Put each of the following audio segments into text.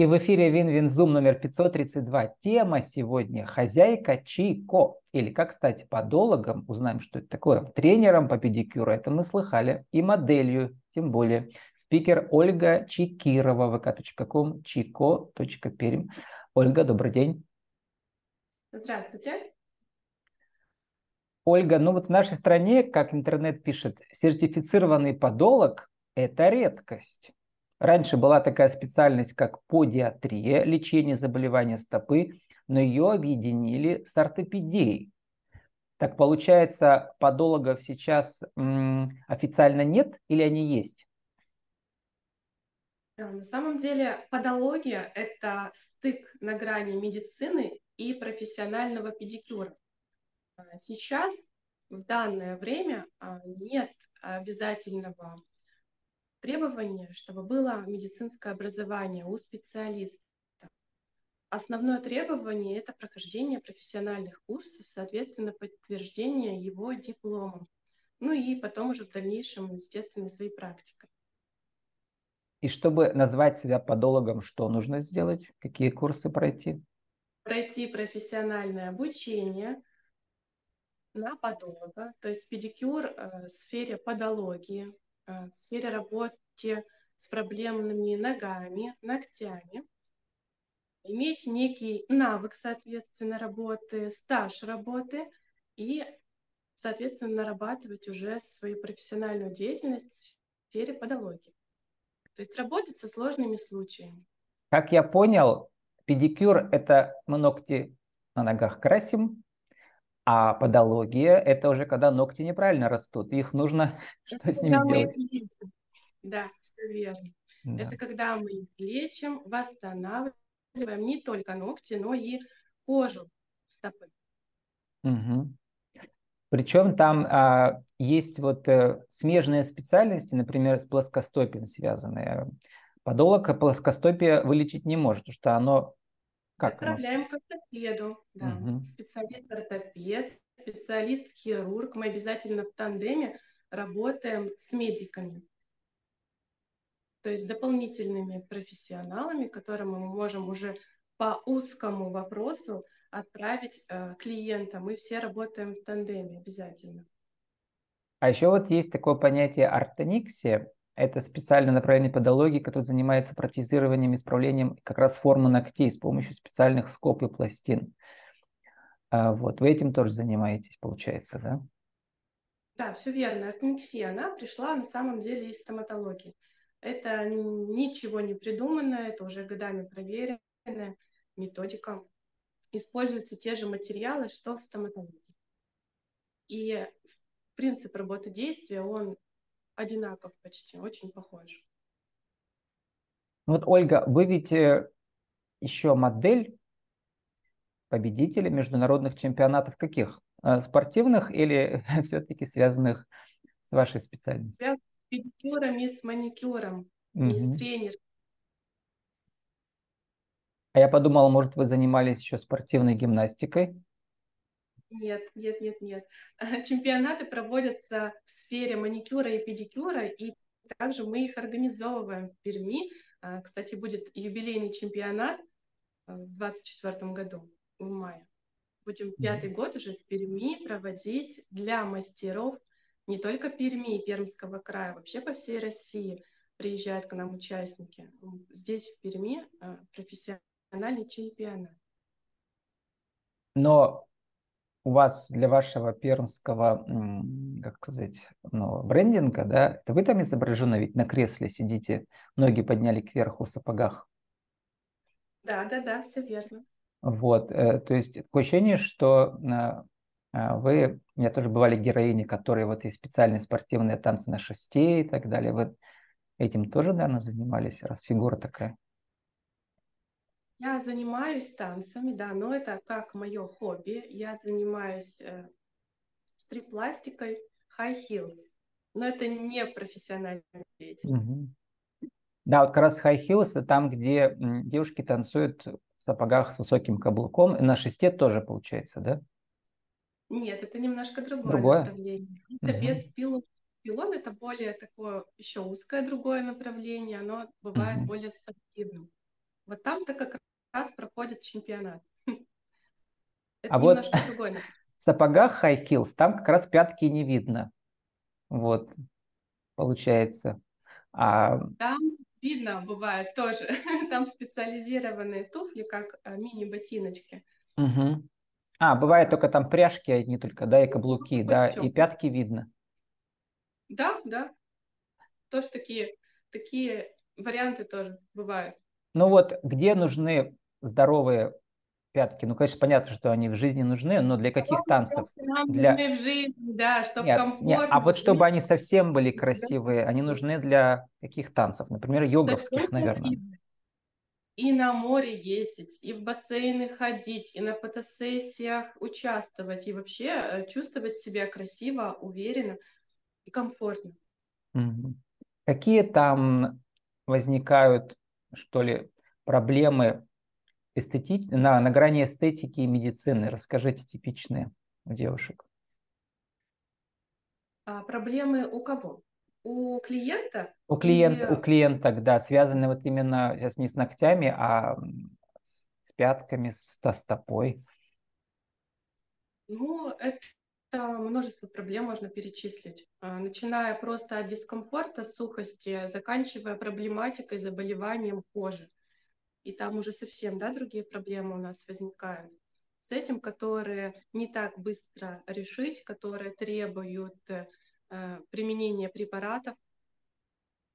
И в эфире Вин-Вин-Зум номер 532. Тема сегодня «Хозяйка Чико». Или как стать подологом, узнаем, что это такое. Тренером по педикюру, это мы слыхали. И моделью, тем более. Спикер Ольга Чикирова, vk.com, chico.perm. Ольга, добрый день. Здравствуйте. Ольга, ну вот в нашей стране, как интернет пишет, сертифицированный подолог – это редкость. Раньше была такая специальность, как подиатрия, лечение заболевания стопы, но ее объединили с ортопедией. Так получается, подологов сейчас м, официально нет или они есть? На самом деле подология – это стык на грани медицины и профессионального педикюра. А сейчас, в данное время, а, нет обязательного требования, чтобы было медицинское образование у специалиста. Основное требование – это прохождение профессиональных курсов, соответственно, подтверждение его дипломом. Ну и потом уже в дальнейшем, естественно, своей практикой. И чтобы назвать себя подологом, что нужно сделать? Какие курсы пройти? Пройти профессиональное обучение на подолога, то есть педикюр э, в сфере подологии, в сфере работы с проблемными ногами, ногтями, иметь некий навык, соответственно, работы, стаж работы и, соответственно, нарабатывать уже свою профессиональную деятельность в сфере подологии. То есть работать со сложными случаями. Как я понял, педикюр – это мы ногти на ногах красим, а подология – это уже когда ногти неправильно растут, их нужно что с ними делать? Да, все верно. Да. Это когда мы их лечим, восстанавливаем не только ногти, но и кожу стопы. Угу. Причем там а, есть вот а, смежные специальности, например, с плоскостопием связанные. Подолог плоскостопие вылечить не может, потому что оно как Отправляем к ортопеду. Да. Угу. Специалист-ортопед, специалист-хирург. Мы обязательно в тандеме работаем с медиками. То есть дополнительными профессионалами, которым мы можем уже по узкому вопросу отправить э, клиента. Мы все работаем в тандеме обязательно. А еще вот есть такое понятие ортониксия. Это специальное направление подологии, которое занимается протезированием, исправлением как раз формы ногтей с помощью специальных скоб и пластин. А вот, вы этим тоже занимаетесь, получается, да? Да, все верно. Ортонексия, она пришла на самом деле из стоматологии. Это ничего не придуманное, это уже годами проверенная методика. Используются те же материалы, что в стоматологии. И принцип работы действия, он одинаков почти, очень похож. Вот, Ольга, вы ведь э, еще модель победителя международных чемпионатов каких? Э, спортивных или все-таки связанных с вашей специальностью? С педикюром и с маникюром, угу. и с тренером. А я подумала, может, вы занимались еще спортивной гимнастикой? Нет, нет, нет, нет. Чемпионаты проводятся в сфере маникюра и педикюра, и также мы их организовываем в Перми. А, кстати, будет юбилейный чемпионат а, в 2024 году, в мае. Будем пятый год уже в Перми проводить для мастеров не только Перми и Пермского края, вообще по всей России приезжают к нам участники. Здесь, в Перми, а, профессиональный чемпионат. Но у вас для вашего пермского, как сказать, ну, брендинга, да, это вы там изображены, ведь на кресле сидите, ноги подняли кверху в сапогах. Да, да, да, все верно. Вот, э, то есть такое ощущение, что э, вы, у меня тоже бывали героини, которые вот и специальные спортивные танцы на шесте и так далее. Вы этим тоже, наверное, занимались, раз фигура такая? Я занимаюсь танцами, да, но это как мое хобби. Я занимаюсь э, стрип-пластикой, high heels, но это не профессиональная деятельность. Угу. Да, вот как раз high heels это там, где девушки танцуют в сапогах с высоким каблуком, и на шесте тоже получается, да? Нет, это немножко другое, другое? направление. Это угу. без пилу. Пилон это более такое еще узкое другое направление, оно бывает угу. более спортивным. Вот там-то как раз проходит чемпионат. Это а немножко вот другой. В сапогах high heels там как раз пятки не видно. Вот, получается. А... Там видно бывает тоже. Там специализированные туфли, как э, мини-ботиночки. Угу. А, бывает только там пряжки одни только, да, и каблуки, ну, да, и пятки видно. Да, да. Тоже такие, такие варианты тоже бывают. Ну вот, где нужны здоровые пятки? Ну, конечно, понятно, что они в жизни нужны, но для каких танцев? Нам для... нужны в жизни, да, чтобы нет, комфортно. Нет, а вот чтобы они совсем были красивые, они нужны для каких танцев? Например, йоговских, наверное. И на море ездить, и в бассейны ходить, и на фотосессиях участвовать, и вообще э, чувствовать себя красиво, уверенно и комфортно. Угу. Какие там возникают, что ли, проблемы эстети... на, на грани эстетики и медицины? Расскажите типичные у девушек. А проблемы у кого? У клиентов? У, клиент, или... у клиенток, да, связаны вот именно сейчас не с ногтями, а с пятками, с стопой. Ну, это множество проблем можно перечислить, а, начиная просто от дискомфорта, сухости, заканчивая проблематикой, заболеванием кожи. И там уже совсем да, другие проблемы у нас возникают. С этим, которые не так быстро решить, которые требуют э, применения препаратов.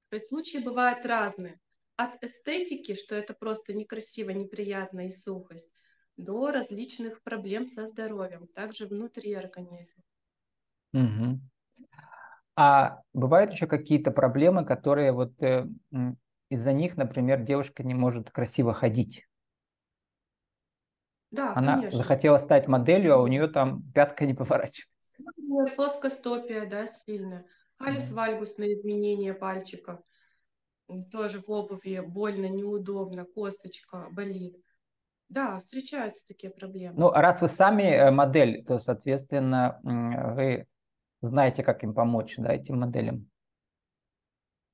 То есть случаи бывают разные. От эстетики, что это просто некрасиво, неприятно и сухость, до различных проблем со здоровьем, также внутри организма. Угу. А бывают еще какие-то проблемы, которые вот э, из-за них, например, девушка не может красиво ходить? Да, Она конечно. захотела стать моделью, а у нее там пятка не поворачивается. Например, плоскостопия, да, сильная. Халис вальгусные изменения пальчика. Тоже в обуви больно, неудобно, косточка болит. Да, встречаются такие проблемы. Ну, раз вы сами э, модель, то, соответственно, вы знаете, как им помочь, да, этим моделям.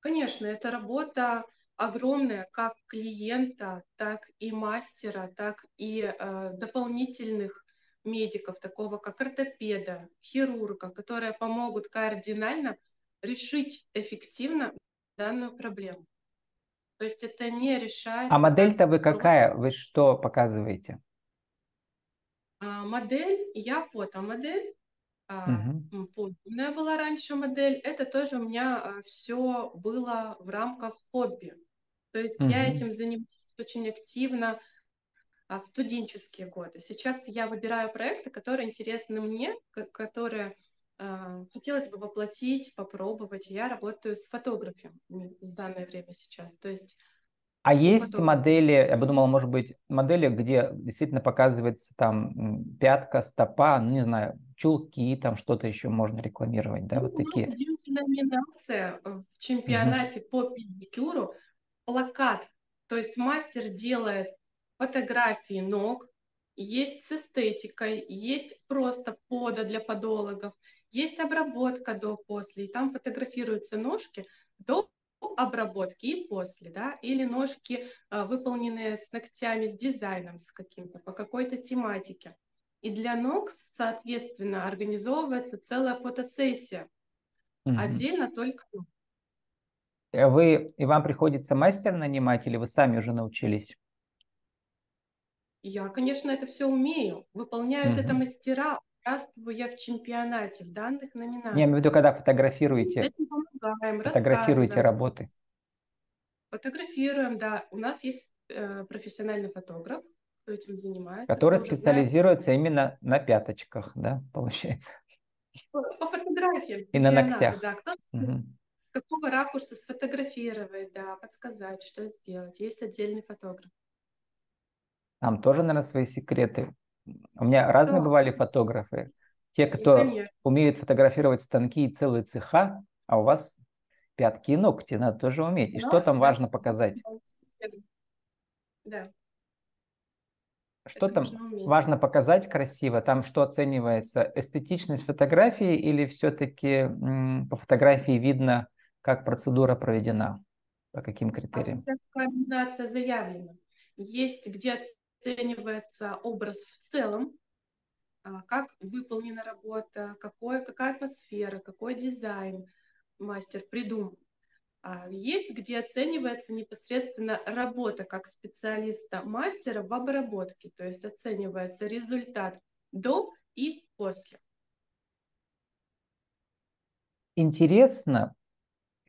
Конечно, это работа огромная как клиента, так и мастера, так и э, дополнительных медиков, такого как ортопеда, хирурга, которые помогут кардинально решить эффективно данную проблему. То есть это не решается. А модель-то вы какая? Вы что показываете? А, модель, я фотомодель. Угу. Подобная была раньше модель. Это тоже у меня а, все было в рамках хобби. То есть угу. я этим занимаюсь очень активно а, в студенческие годы. Сейчас я выбираю проекты, которые интересны мне, которые э, хотелось бы воплотить, попробовать. Я работаю с фотографией в данное время сейчас. То есть а есть фотограф. модели, я бы думал, может быть, модели, где действительно показывается там пятка, стопа, ну не знаю, чулки, там что-то еще можно рекламировать, да, ну, вот такие. Номинация в чемпионате угу. по педикюру плакат. То есть мастер делает фотографии ног, есть с эстетикой, есть просто пода для подологов, есть обработка до-после, и там фотографируются ножки до обработки и после, да, или ножки, а, выполненные с ногтями, с дизайном, с каким-то, по какой-то тематике. И для ног, соответственно, организовывается целая фотосессия, угу. отдельно только ног. Э, вы, и вам приходится мастер нанимать, или вы сами уже научились? Я, конечно, это все умею. Выполняют угу. это мастера. Участвую я в чемпионате, в данных номинациях. Я имею в виду, когда фотографируете, помогаем, фотографируете работы. Фотографируем, да. У нас есть э, профессиональный фотограф, кто этим занимается. Который специализируется знает. именно на пяточках, да, получается? По, по фотографиям. И на ногтях. Да, кто угу. С какого ракурса сфотографировать, да, подсказать, что сделать. Есть отдельный фотограф. Там тоже, наверное, свои секреты. У меня разные да. бывали фотографы. Те, кто умеют фотографировать станки и целые цеха, а у вас пятки и ногти, надо тоже уметь. И что там важно показать? Да. Что Это там важно показать красиво? Там что оценивается? Эстетичность фотографии или все-таки по фотографии видно, как процедура проведена? По каким критериям? Координация заявлена. Есть, где оценивается образ в целом, а, как выполнена работа, какой, какая атмосфера, какой дизайн мастер придумал. А есть, где оценивается непосредственно работа как специалиста-мастера в обработке, то есть оценивается результат до и после. Интересно,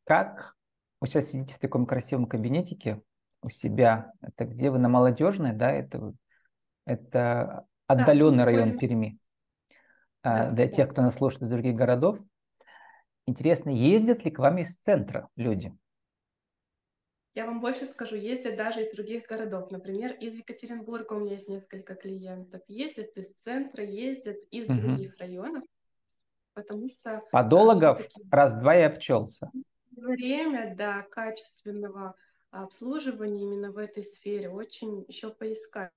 как вы сейчас сидите в таком красивом кабинетике у себя. Это где вы на молодежной, да? Это, это отдаленный да, район Перми. А, да, Для да. тех, кто нас слушает из других городов, интересно, ездят ли к вам из центра люди? Я вам больше скажу, ездят даже из других городов. Например, из Екатеринбурга у меня есть несколько клиентов. Ездят из центра, ездят из угу. других районов, потому что... А, Подологов раз-два и обчелся. Время, да, качественного обслуживания именно в этой сфере очень еще поискать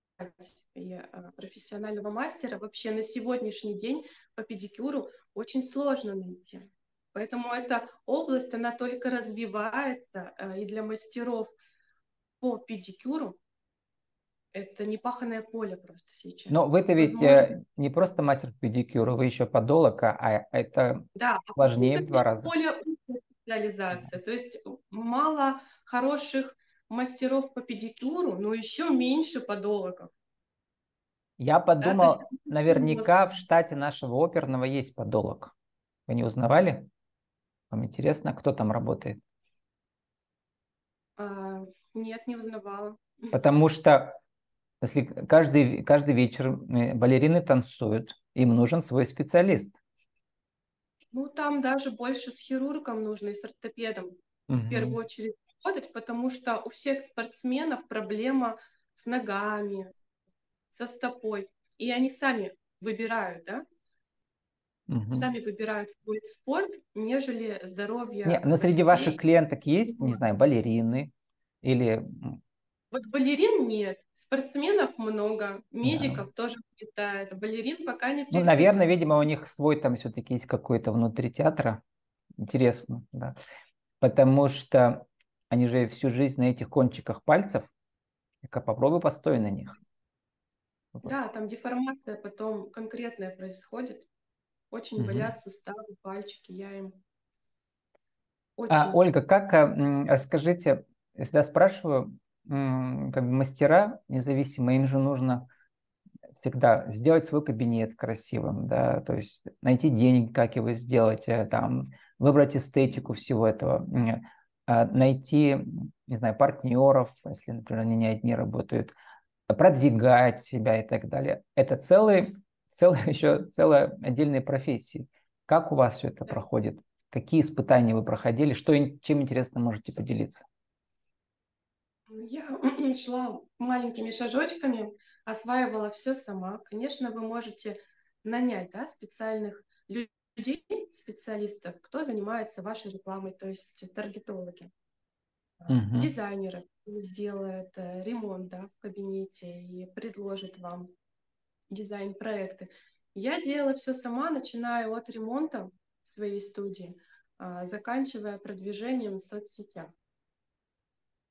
и а, профессионального мастера вообще на сегодняшний день по педикюру очень сложно найти. Поэтому эта область, она только развивается, а, и для мастеров по педикюру это непаханное поле просто сейчас. Но вы-то ведь Возможно... не просто мастер педикюра, вы еще подолог, а это да, важнее в два раза. Поле специализация. То есть мало хороших мастеров по педикюру, но еще меньше подологов. Я подумал, да, есть... наверняка в штате нашего оперного есть подолог. Вы не узнавали? Вам интересно, кто там работает? А, нет, не узнавала. Потому что если каждый, каждый вечер э, балерины танцуют, им нужен свой специалист. Ну, там даже больше с хирургом нужно и с ортопедом угу. в первую очередь работать, потому что у всех спортсменов проблема с ногами, со стопой. И они сами выбирают, да? Угу. Сами выбирают свой спорт, нежели здоровье. Не, но среди ваших клиенток есть, не знаю, балерины или... Вот балерин нет, спортсменов много, медиков да. тоже хватает, балерин пока не приходит. Ну, наверное, видимо, у них свой там все-таки есть какой-то внутри театра. Интересно, да. Потому что они же всю жизнь на этих кончиках пальцев. Я попробуй постой на них. Да, там деформация потом конкретная происходит. Очень угу. болят суставы, пальчики, я им а, очень... А, Ольга, как, расскажите, всегда спрашиваю, как бы мастера независимо, им же нужно всегда сделать свой кабинет красивым, да, то есть найти деньги, как его сделать, э, там, выбрать эстетику всего этого, а, найти, не знаю, партнеров, если, например, они не одни работают, продвигать себя и так далее. Это целый, целый еще целая отдельная профессия. Как у вас все это проходит? Какие испытания вы проходили? Что, чем интересно можете поделиться? Я шла маленькими шажочками, осваивала все сама. Конечно, вы можете нанять да, специальных людей, специалистов, кто занимается вашей рекламой, то есть таргетологи, угу. дизайнеров, сделает э, ремонт да, в кабинете и предложит вам дизайн-проекты. Я делала все сама, начиная от ремонта в своей студии, а, заканчивая продвижением в соцсетях.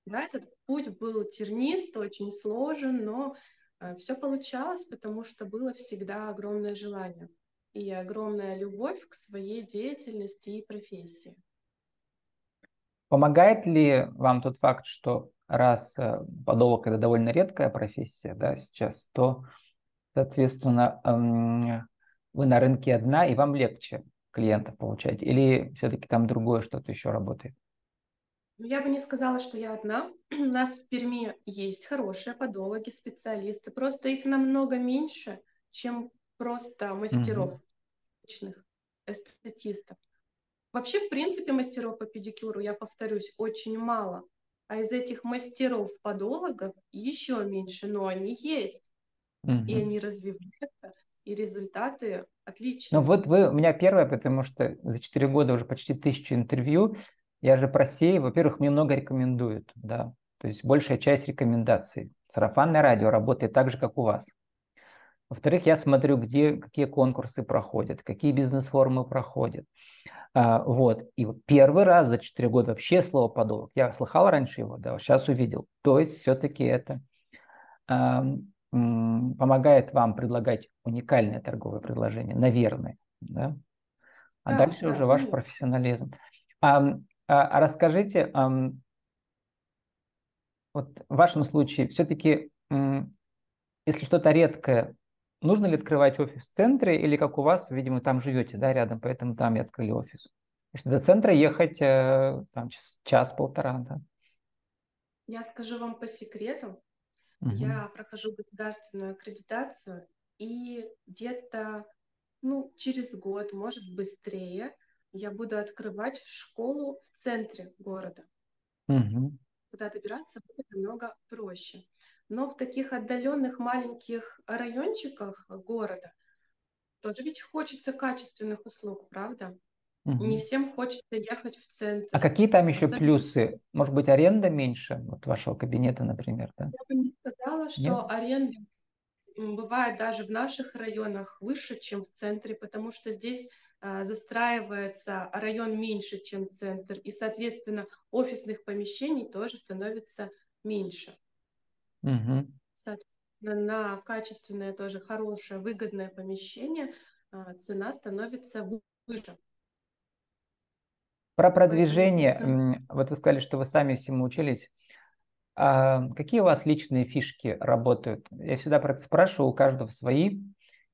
Да, этот путь был тернист, очень сложен, но э, все получалось, потому что было всегда огромное желание и огромная любовь к своей деятельности и профессии. Помогает ли вам тот факт, что раз э, подолок это довольно редкая профессия, да, сейчас, то, соответственно, эм, вы на рынке одна, и вам легче клиентов получать? Или все-таки там другое что-то еще работает? Ну, я бы не сказала, что я одна. У нас в Перми есть хорошие подологи, специалисты. Просто их намного меньше, чем просто мастеров, угу. личных эстетистов. Вообще, в принципе, мастеров по педикюру, я повторюсь, очень мало. А из этих мастеров-подологов еще меньше, но они есть. Угу. И они развиваются, и результаты отличные. Ну вот вы у меня первое, потому что за 4 года уже почти тысячу интервью. Я же про сей, во-первых, мне много рекомендуют, да. То есть большая часть рекомендаций. Сарафанное радио работает так же, как у вас. Во-вторых, я смотрю, где какие конкурсы проходят, какие бизнес-форумы проходят. А, вот. И первый раз за 4 года вообще слово подолог. Я слыхал раньше его, да, сейчас увидел. То есть все-таки это а, помогает вам предлагать уникальное торговое предложение, наверное. Да? А да, дальше да, уже ваш профессионализм. А, а, а расскажите, вот в вашем случае все-таки, если что-то редкое, нужно ли открывать офис в центре или как у вас, видимо, там живете, да, рядом, поэтому там и открыли офис? Потому что до центра ехать э, там час-полтора, да? Я скажу вам по секрету. Угу. Я прохожу государственную аккредитацию, и где-то ну, через год, может быстрее, я буду открывать школу в центре города. Угу. Куда добираться будет намного проще. Но в таких отдаленных маленьких райончиках города тоже ведь хочется качественных услуг, правда? Угу. Не всем хочется ехать в центр. А какие там еще Особенно... плюсы? Может быть, аренда меньше вот вашего кабинета, например, да? Я бы не сказала, что Нет? аренда бывает даже в наших районах выше, чем в центре, потому что здесь застраивается район меньше, чем центр, и, соответственно, офисных помещений тоже становится меньше. Угу. Соответственно, на качественное, тоже хорошее, выгодное помещение а, цена становится выше. Про продвижение. Поэтому... Вот вы сказали, что вы сами всему учились. А какие у вас личные фишки работают? Я всегда спрашиваю, у каждого свои.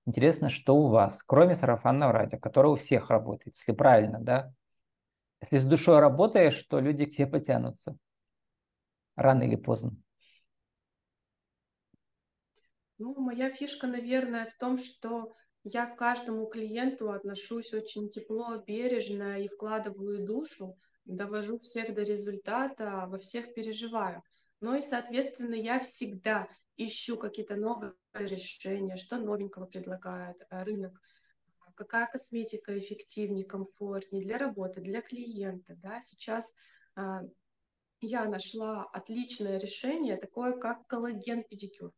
Интересно, что у вас, кроме сарафанного радио, которое у всех работает, если правильно, да? Если с душой работаешь, то люди к тебе потянутся. Рано или поздно. Ну, моя фишка, наверное, в том, что я к каждому клиенту отношусь очень тепло, бережно и вкладываю душу, довожу всех до результата, во всех переживаю. Ну и, соответственно, я всегда ищу какие-то новые решения, что новенького предлагает э, рынок, какая косметика эффективнее, комфортнее для работы, для клиента. Да? Сейчас а, я нашла отличное решение, такое как коллаген-педикюр.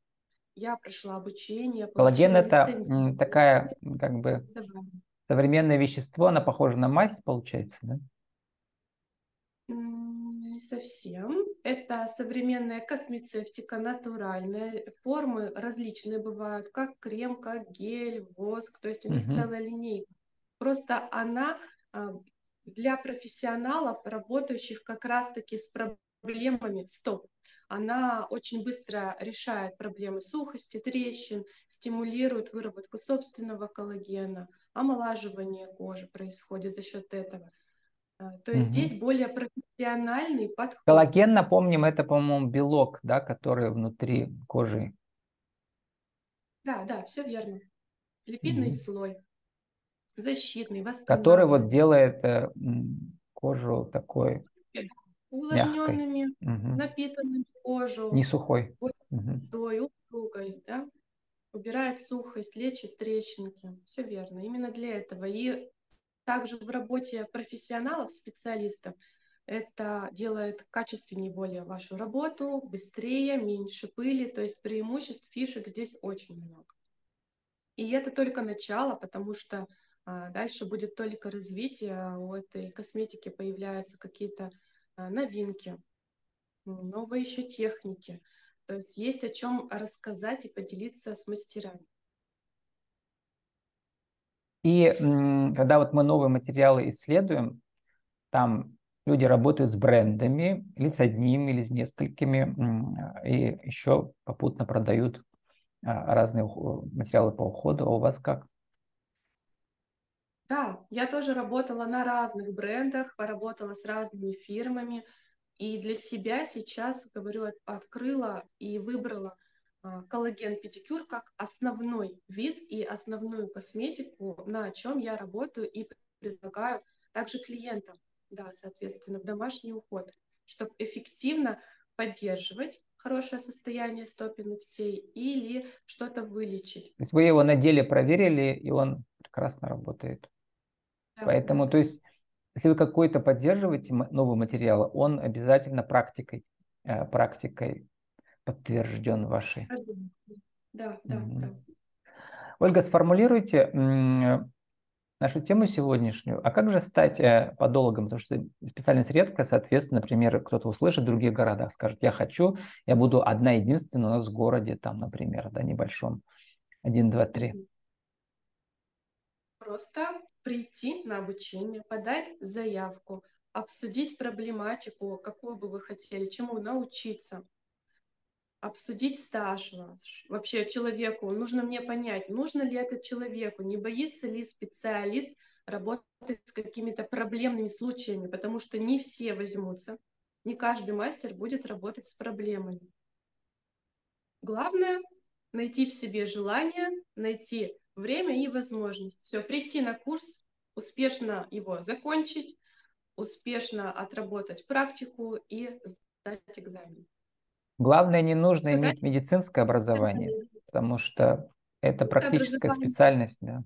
Я прошла обучение. Коллаген это лицензию. такая как бы Давай. современное вещество, она похожа на мазь, получается, да? Не совсем. Это современная космецевтика, натуральная. Формы различные бывают, как крем, как гель, воск. То есть у них угу. целая линейка. Просто она а, для профессионалов, работающих как раз-таки с проблемами стоп. Она очень быстро решает проблемы сухости, трещин, стимулирует выработку собственного коллагена, омолаживание кожи происходит за счет этого. А, то есть угу. здесь более профессиональный подход. Коллаген, напомним, это, по-моему, белок, да, который внутри кожи. Да, да, все верно. Липидный угу. слой, защитный, Который вот делает э, кожу такой увлажненными, угу. напитанными кожу. Не сухой. Водой, угу. упругой, да. Убирает сухость, лечит трещинки. Все верно. Именно для этого. И также в работе профессионалов, специалистов, это делает качественнее более вашу работу, быстрее, меньше пыли, то есть преимуществ, фишек здесь очень много. И это только начало, потому что а, дальше будет только развитие, у этой косметики появляются какие-то а, новинки, новые еще техники. То есть есть о чем рассказать и поделиться с мастерами. И когда вот мы новые материалы исследуем, там люди работают с брендами, или с одним, или с несколькими, и еще попутно продают а, разные материалы по уходу. А у вас как? Да, я тоже работала на разных брендах, поработала с разными фирмами, и для себя сейчас, говорю, открыла и выбрала коллаген-педикюр как основной вид и основную косметику, на чем я работаю и предлагаю также клиентам, да, соответственно, в домашний уход, чтобы эффективно поддерживать хорошее состояние стопи ногтей или что-то вылечить. То есть вы его на деле проверили, и он прекрасно работает. Да, Поэтому, да. то есть, если вы какой-то поддерживаете новый материал, он обязательно практикой, э, практикой подтвержден вашей. Да, да, угу. да. Ольга, сформулируйте нашу тему сегодняшнюю. А как же стать э, подологом? Потому что специальность редкая, соответственно, например, кто-то услышит в других городах, скажет, я хочу, я буду одна единственная у нас в городе, там, например, да, небольшом. Один, два, три. Просто прийти на обучение, подать заявку, обсудить проблематику, какую бы вы хотели, чему научиться, обсудить стаж ваш. Вообще человеку, нужно мне понять, нужно ли это человеку, не боится ли специалист работать с какими-то проблемными случаями, потому что не все возьмутся, не каждый мастер будет работать с проблемами. Главное найти в себе желание, найти время и возможность. Все, прийти на курс, успешно его закончить, успешно отработать практику и сдать экзамен. Главное, не нужно Все, иметь медицинское образование, потому что это практическая специальность. Да.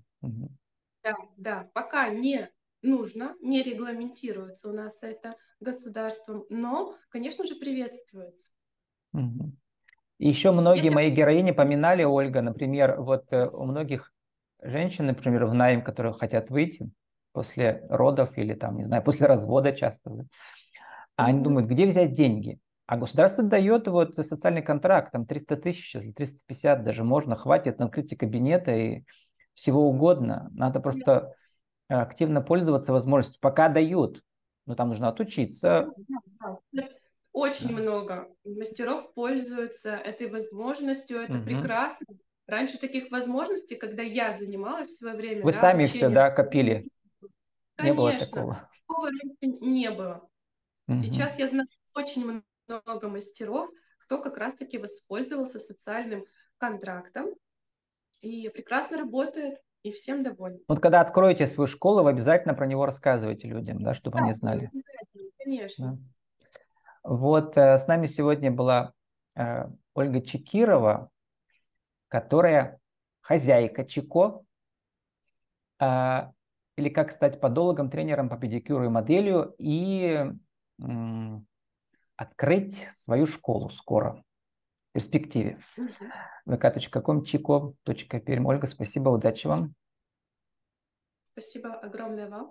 да, да, пока не нужно, не регламентируется у нас это государством, но, конечно же, приветствуется. Угу. еще многие Если... мои героини поминали, Ольга, например, вот э, у многих женщин, например, в найм, которые хотят выйти после родов или там, не знаю, после развода часто, да, а они думают, где взять деньги? А государство дает вот социальный контракт, там 300 тысяч, 350 даже можно, хватит на открытие кабинета и всего угодно. Надо просто активно пользоваться возможностью. Пока дают, но там нужно отучиться. Очень да. много мастеров пользуются этой возможностью, это угу. прекрасно. Раньше таких возможностей, когда я занималась в свое время. Вы да, сами все, да, копили? Конечно, не было такого. Такого раньше не было. Угу. Сейчас я знаю очень много мастеров, кто как раз-таки воспользовался социальным контрактом и прекрасно работает, и всем доволен. Вот когда откроете свою школу, вы обязательно про него рассказывайте людям, да, чтобы да, они знали. Конечно. Да. Вот э, с нами сегодня была э, Ольга Чекирова, которая хозяйка Чико, э, или как стать подологом, тренером по педикюру и моделью, и открыть свою школу скоро, в перспективе. vk.com, Ольга, спасибо, удачи вам. Спасибо огромное вам.